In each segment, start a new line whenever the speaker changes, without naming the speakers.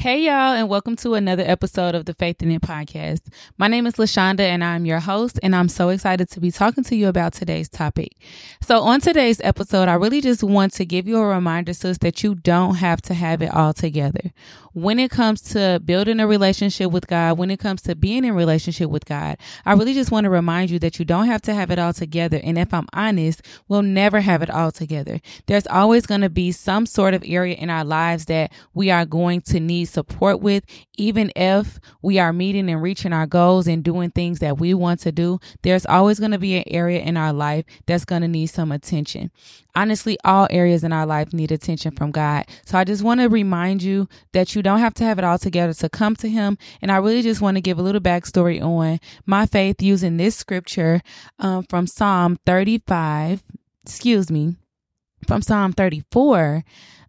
Hey, y'all, and welcome to another episode of the Faith in It podcast. My name is LeShawnda, and I'm your host, and I'm so excited to be talking to you about today's topic. So, on today's episode, I really just want to give you a reminder, sis, that you don't have to have it all together. When it comes to building a relationship with God, when it comes to being in relationship with God, I really just want to remind you that you don't have to have it all together. And if I'm honest, we'll never have it all together. There's always going to be some sort of area in our lives that we are going to need support with, even if we are meeting and reaching our goals and doing things that we want to do, there's always going to be an area in our life that's going to need some attention. Honestly, all areas in our life need attention from God. So I just want to remind you that you don't have to have it all together to come to Him. And I really just want to give a little backstory on my faith using this scripture um, from Psalm 35, excuse me, from Psalm 34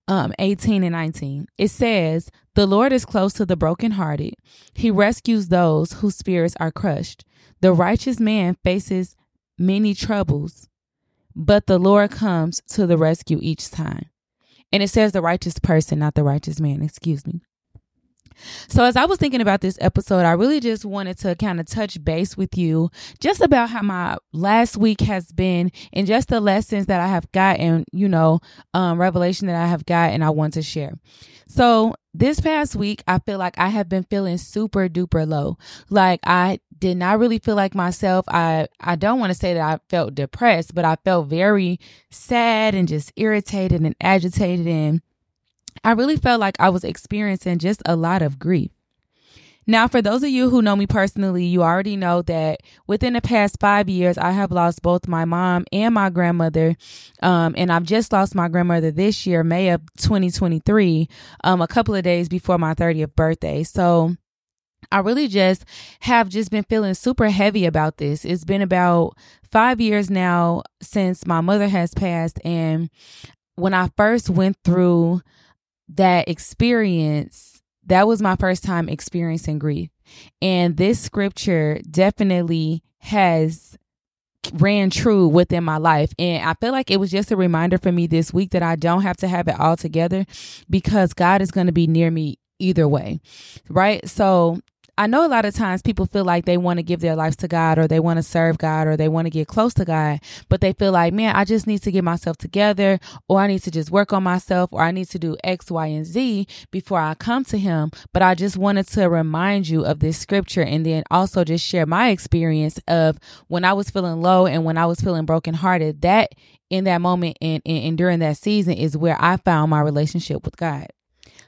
um, 18 and 19. It says, The Lord is close to the brokenhearted. He rescues those whose spirits are crushed. The righteous man faces many troubles, but the Lord comes to the rescue each time. And it says the righteous person, not the righteous man, excuse me. So, as I was thinking about this episode, I really just wanted to kind of touch base with you just about how my last week has been and just the lessons that I have gotten, you know, um, revelation that I have gotten, I want to share. So, this past week, I feel like I have been feeling super duper low. Like, I did not really feel like myself. I, I don't want to say that I felt depressed, but I felt very sad and just irritated and agitated and I really felt like I was experiencing just a lot of grief. Now, for those of you who know me personally, you already know that within the past five years, I have lost both my mom and my grandmother. Um, and I've just lost my grandmother this year, May of 2023, um, a couple of days before my 30th birthday. So, I really just have just been feeling super heavy about this. It's been about five years now since my mother has passed. And when I first went through that experience, that was my first time experiencing grief. And this scripture definitely has ran true within my life. And I feel like it was just a reminder for me this week that I don't have to have it all together because God is going to be near me either way. Right. So I know a lot of times people feel like they want to give their lives to God or they want to serve God or they want to get close to God, but they feel like, man, I just need to get myself together or I need to just work on myself or I need to do X, Y, and Z before I come to Him. But I just wanted to remind you of this scripture and then also just share my experience of when I was feeling low and when I was feeling brokenhearted. That in that moment and, and, and during that season is where I found my relationship with God.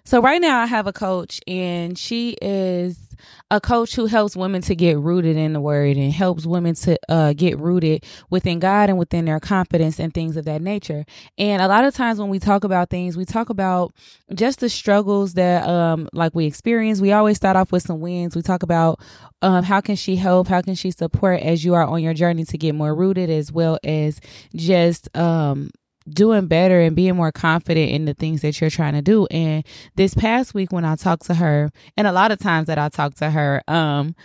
So right now I have a coach and she is a coach who helps women to get rooted in the word and helps women to uh, get rooted within God and within their confidence and things of that nature. And a lot of times when we talk about things, we talk about just the struggles that um like we experience. We always start off with some wins. We talk about um how can she help, how can she support as you are on your journey to get more rooted as well as just um doing better and being more confident in the things that you're trying to do. And this past week when I talked to her, and a lot of times that I talk to her, um,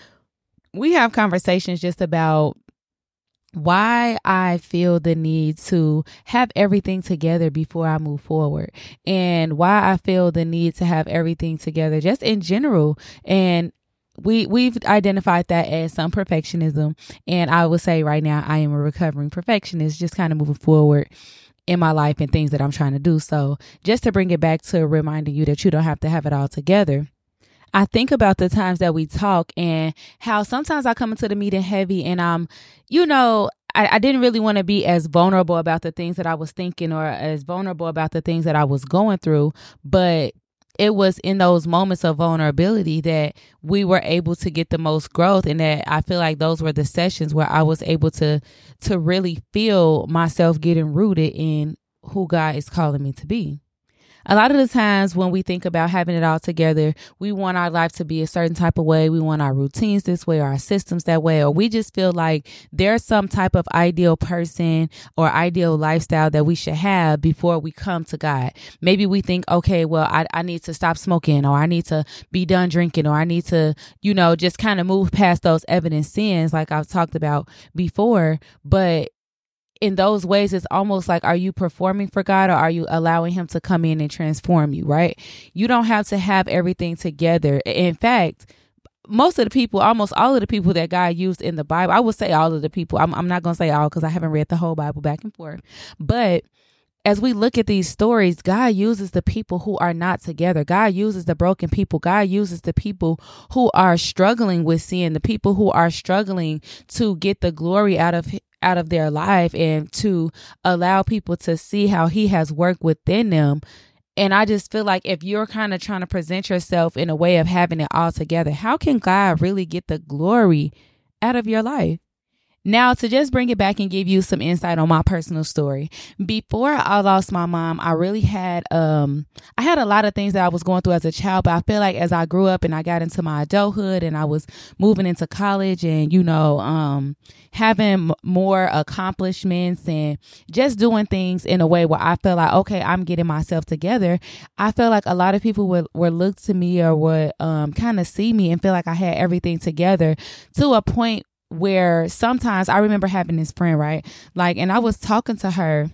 we have conversations just about why I feel the need to have everything together before I move forward and why I feel the need to have everything together just in general. And we we've identified that as some perfectionism and I would say right now I am a recovering perfectionist just kind of moving forward in my life and things that I'm trying to do. So, just to bring it back to reminding you that you don't have to have it all together. I think about the times that we talk and how sometimes I come into the meeting heavy and I'm, you know, I, I didn't really want to be as vulnerable about the things that I was thinking or as vulnerable about the things that I was going through. But it was in those moments of vulnerability that we were able to get the most growth and that I feel like those were the sessions where I was able to to really feel myself getting rooted in who God is calling me to be a lot of the times when we think about having it all together, we want our life to be a certain type of way. We want our routines this way or our systems that way, or we just feel like there's some type of ideal person or ideal lifestyle that we should have before we come to God. Maybe we think, okay, well, I, I need to stop smoking or I need to be done drinking or I need to, you know, just kind of move past those evident sins like I've talked about before. But in those ways, it's almost like, are you performing for God or are you allowing Him to come in and transform you, right? You don't have to have everything together. In fact, most of the people, almost all of the people that God used in the Bible, I would say all of the people, I'm, I'm not going to say all because I haven't read the whole Bible back and forth, but as we look at these stories, God uses the people who are not together. God uses the broken people. God uses the people who are struggling with sin, the people who are struggling to get the glory out of out of their life and to allow people to see how he has worked within them. And I just feel like if you're kind of trying to present yourself in a way of having it all together, how can God really get the glory out of your life? Now, to just bring it back and give you some insight on my personal story. Before I lost my mom, I really had um I had a lot of things that I was going through as a child, but I feel like as I grew up and I got into my adulthood and I was moving into college and you know, um having more accomplishments and just doing things in a way where I felt like okay, I'm getting myself together. I feel like a lot of people would would look to me or would um kind of see me and feel like I had everything together to a point where sometimes I remember having this friend, right? Like, and I was talking to her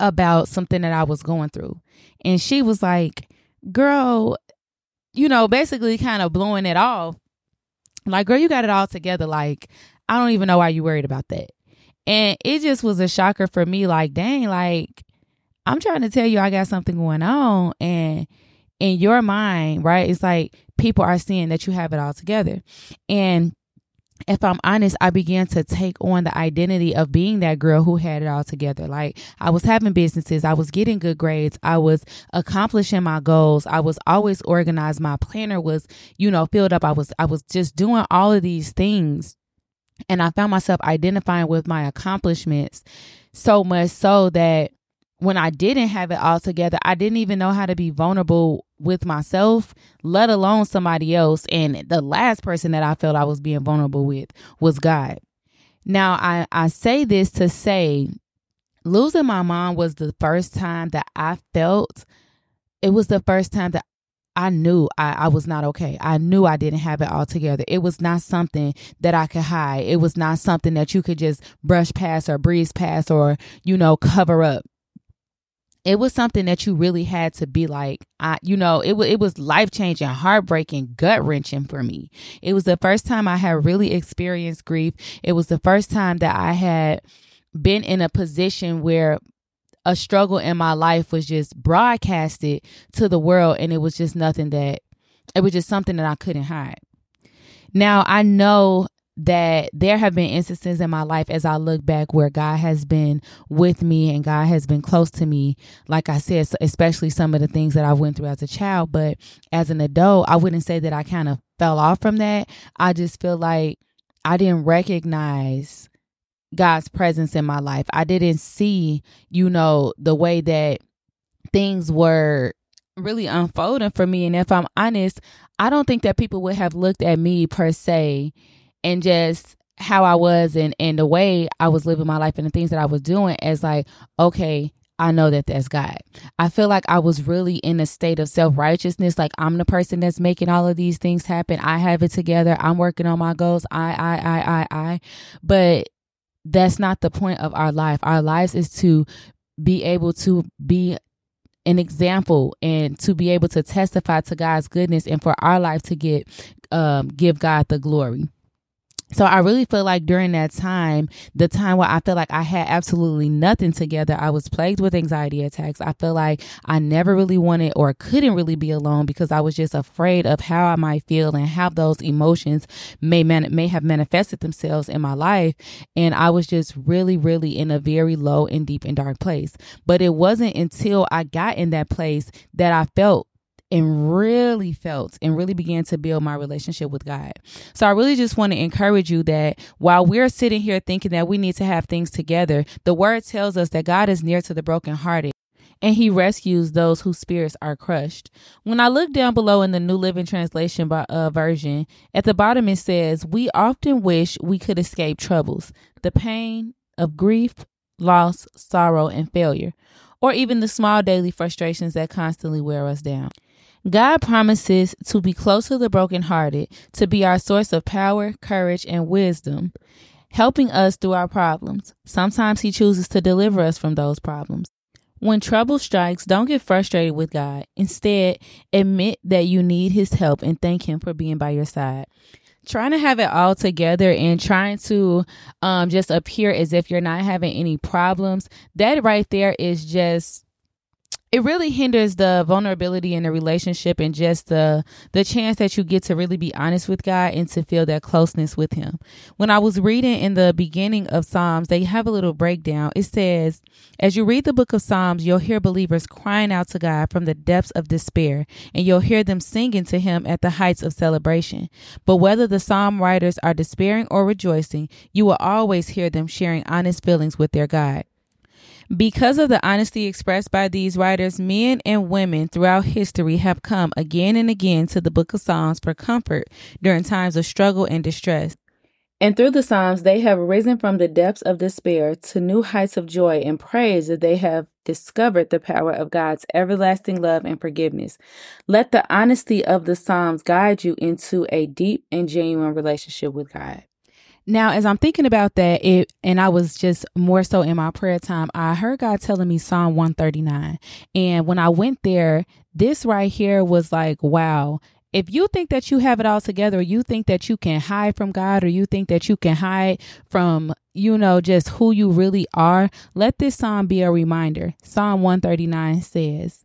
about something that I was going through. And she was like, girl, you know, basically kind of blowing it off. Like, girl, you got it all together. Like, I don't even know why you worried about that. And it just was a shocker for me. Like, dang, like, I'm trying to tell you I got something going on. And in your mind, right, it's like people are seeing that you have it all together. And if I'm honest, I began to take on the identity of being that girl who had it all together. Like I was having businesses, I was getting good grades, I was accomplishing my goals, I was always organized. My planner was, you know, filled up. I was I was just doing all of these things. And I found myself identifying with my accomplishments so much so that when I didn't have it all together, I didn't even know how to be vulnerable with myself, let alone somebody else. And the last person that I felt I was being vulnerable with was God. Now, I, I say this to say losing my mom was the first time that I felt it was the first time that I knew I, I was not okay. I knew I didn't have it all together. It was not something that I could hide. It was not something that you could just brush past or breeze past or, you know, cover up it was something that you really had to be like I you know it was it was life changing heartbreaking gut wrenching for me. It was the first time I had really experienced grief. It was the first time that I had been in a position where a struggle in my life was just broadcasted to the world and it was just nothing that it was just something that I couldn't hide. Now I know that there have been instances in my life as I look back where God has been with me and God has been close to me. Like I said, especially some of the things that I went through as a child, but as an adult, I wouldn't say that I kind of fell off from that. I just feel like I didn't recognize God's presence in my life. I didn't see, you know, the way that things were really unfolding for me. And if I'm honest, I don't think that people would have looked at me per se and just how I was and and the way I was living my life and the things that I was doing as like okay I know that that's God. I feel like I was really in a state of self righteousness. Like I'm the person that's making all of these things happen. I have it together. I'm working on my goals. I, I, I, I, I. But that's not the point of our life. Our lives is to be able to be an example and to be able to testify to God's goodness and for our life to get um, give God the glory. So I really feel like during that time, the time where I feel like I had absolutely nothing together, I was plagued with anxiety attacks. I feel like I never really wanted or couldn't really be alone because I was just afraid of how I might feel and how those emotions may man- may have manifested themselves in my life. And I was just really, really in a very low and deep and dark place. But it wasn't until I got in that place that I felt and really felt and really began to build my relationship with God. So I really just want to encourage you that while we're sitting here thinking that we need to have things together, the word tells us that God is near to the brokenhearted and he rescues those whose spirits are crushed. When I look down below in the New Living Translation by, uh, version, at the bottom it says, We often wish we could escape troubles, the pain of grief, loss, sorrow, and failure, or even the small daily frustrations that constantly wear us down. God promises to be close to the brokenhearted, to be our source of power, courage, and wisdom. helping us through our problems. Sometimes He chooses to deliver us from those problems. When trouble strikes, don't get frustrated with God. Instead, admit that you need His help and thank Him for being by your side. Trying to have it all together and trying to um, just appear as if you're not having any problems, that right there is just it really hinders the vulnerability in the relationship and just the the chance that you get to really be honest with God and to feel that closeness with him. When I was reading in the beginning of Psalms, they have a little breakdown. It says, as you read the book of Psalms, you'll hear believers crying out to God from the depths of despair, and you'll hear them singing to him at the heights of celebration. But whether the psalm writers are despairing or rejoicing, you will always hear them sharing honest feelings with their God. Because of the honesty expressed by these writers, men and women throughout history have come again and again to the book of Psalms for comfort during times of struggle and distress. And through the Psalms, they have risen from the depths of despair to new heights of joy and praise that they have discovered the power of God's everlasting love and forgiveness. Let the honesty of the Psalms guide you into a deep and genuine relationship with God. Now, as I'm thinking about that, it and I was just more so in my prayer time, I heard God telling me Psalm 139. And when I went there, this right here was like, wow. If you think that you have it all together, you think that you can hide from God, or you think that you can hide from, you know, just who you really are, let this psalm be a reminder. Psalm 139 says,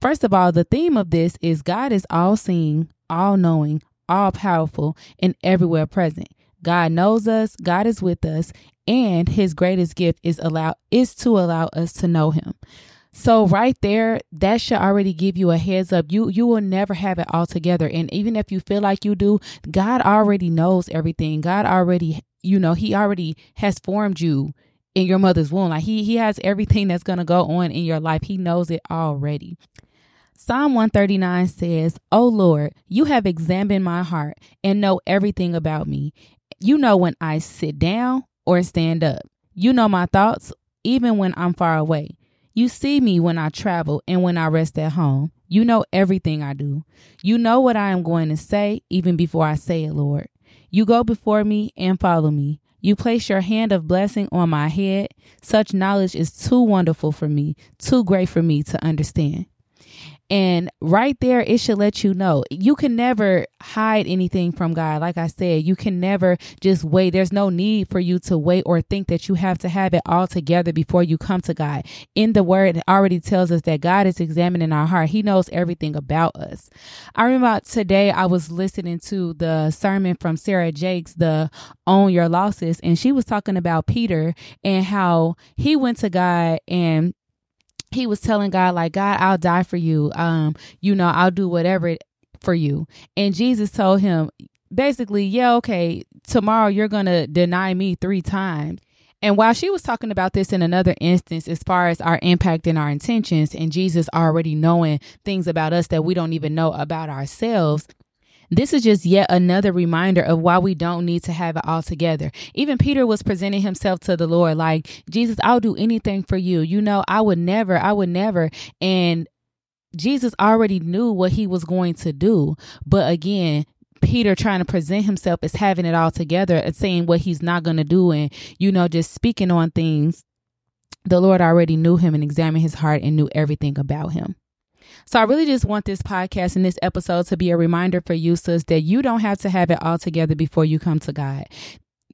First of all, the theme of this is God is all seeing, all knowing, all powerful, and everywhere present. God knows us, God is with us, and his greatest gift is allow is to allow us to know him. So right there, that should already give you a heads up. You you will never have it all together. And even if you feel like you do, God already knows everything. God already, you know, he already has formed you in your mother's womb. Like he he has everything that's gonna go on in your life. He knows it already. Psalm 139 says, O Lord, you have examined my heart and know everything about me. You know when I sit down or stand up. You know my thoughts even when I'm far away. You see me when I travel and when I rest at home. You know everything I do. You know what I am going to say even before I say it, Lord. You go before me and follow me. You place your hand of blessing on my head. Such knowledge is too wonderful for me, too great for me to understand. And right there, it should let you know you can never hide anything from God. Like I said, you can never just wait. There's no need for you to wait or think that you have to have it all together before you come to God. In the word, it already tells us that God is examining our heart. He knows everything about us. I remember today I was listening to the sermon from Sarah Jakes, the Own Your Lesson, and she was talking about Peter and how he went to God and he was telling God, like, God, I'll die for you. Um, you know, I'll do whatever for you. And Jesus told him, basically, yeah, okay, tomorrow you're going to deny me three times. And while she was talking about this in another instance, as far as our impact and our intentions, and Jesus already knowing things about us that we don't even know about ourselves, this is just yet another reminder of why we don't need to have it all together. Even Peter was presenting himself to the Lord like, Jesus, I'll do anything for you. You know, I would never, I would never. And Jesus already knew what he was going to do. But again, Peter trying to present himself as having it all together and saying what he's not going to do and, you know, just speaking on things. The Lord already knew him and examined his heart and knew everything about him. So I really just want this podcast and this episode to be a reminder for you, sis, that you don't have to have it all together before you come to God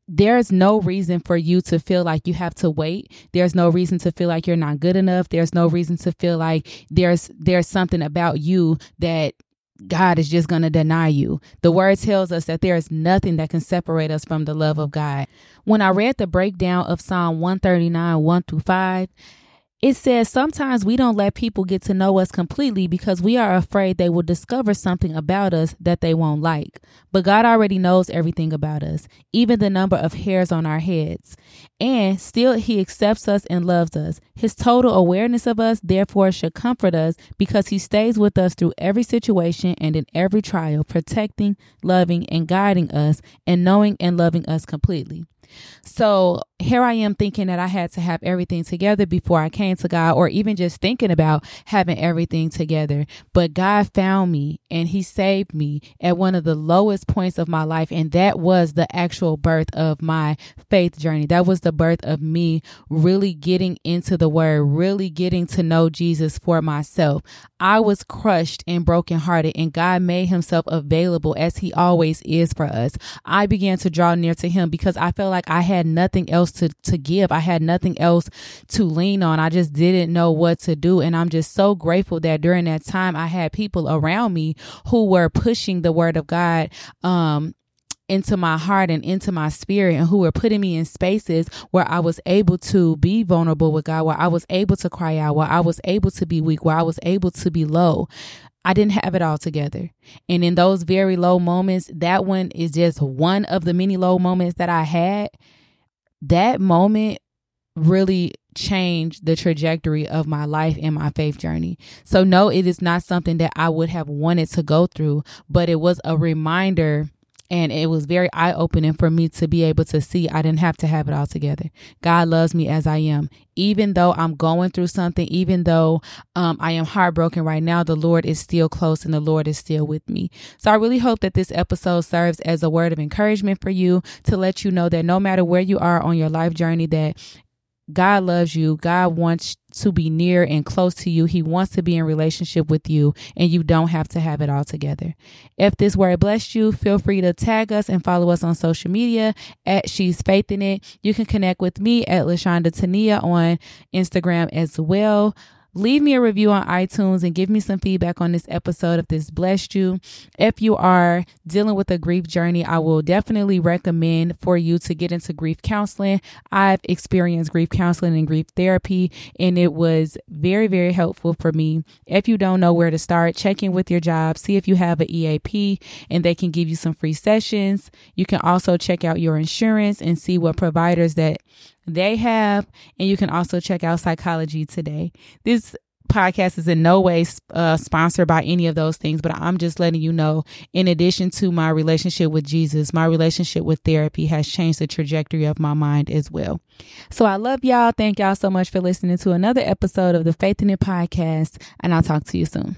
there's no reason for you to feel like you have to wait. There's no reason to feel like you're not good enough. There's no reason to feel like there's there's something about you that God is just going to deny you. The word tells us that there is nothing that can separate us from the love of God. When I read the breakdown of Psalm 139, 1 through 5, it says sometimes we don't let people get to know us completely because we are afraid they will discover something about us that they won't like. But God already knows everything about us, even the number of hairs on our heads. And still, He accepts us and loves us. His total awareness of us, therefore, should comfort us because He stays with us through every situation and in every trial, protecting, loving, and guiding us, and knowing and loving us completely. So, here I am thinking that I had to have everything together before I came to God, or even just thinking about having everything together. But God found me and He saved me at one of the lowest points of my life. And that was the actual birth of my faith journey. That was the birth of me really getting into the Word, really getting to know Jesus for myself. I was crushed and brokenhearted, and God made Himself available as He always is for us. I began to draw near to Him because I felt like I had nothing else to, to give. I had nothing else to lean on. I just didn't know what to do. And I'm just so grateful that during that time I had people around me who were pushing the word of God, um, into my heart and into my spirit and who were putting me in spaces where I was able to be vulnerable with God, where I was able to cry out, where I was able to be weak, where I was able to be low. I didn't have it all together. And in those very low moments, that one is just one of the many low moments that I had that moment really changed the trajectory of my life and my faith journey. So, no, it is not something that I would have wanted to go through, but it was a reminder and it was very eye opening for me to be able to see I didn't have to have it all together. God loves me as I am. Even though I'm going through something, even though um, I am heartbroken right now, the Lord is still close and the Lord is still with me. So I really hope that this episode serves as a word of encouragement for you to let you know that no matter where you are on your life journey, that God loves you. God wants to be near and close to you. He wants to be in relationship with you, and you don't have to have it all together. If this word blessed you, feel free to tag us and follow us on social media at She's Faith in It. You can connect with me at LeShawnda Tonia on Instagram as well. Leave me a review on iTunes and give me some feedback on this episode if this blessed you. If you are dealing with a grief journey, I will definitely recommend for you to get into grief counseling. I've experienced grief counseling and grief therapy, and it was very, very helpful for me. If you don't know where to start, check in with your job, see if you have an EAP, and they can give you some free sessions. You can also check out your insurance and see what providers that they have. And you can also check out Psychology Today. This podcast is in no way uh, sponsored by any of those things, but I'm just letting you know, in addition to my relationship with Jesus, my relationship with therapy has changed the trajectory of my mind as well. So I love y'all. Thank y'all so much for listening to another episode of the Faith in It podcast, and I'll talk to you soon.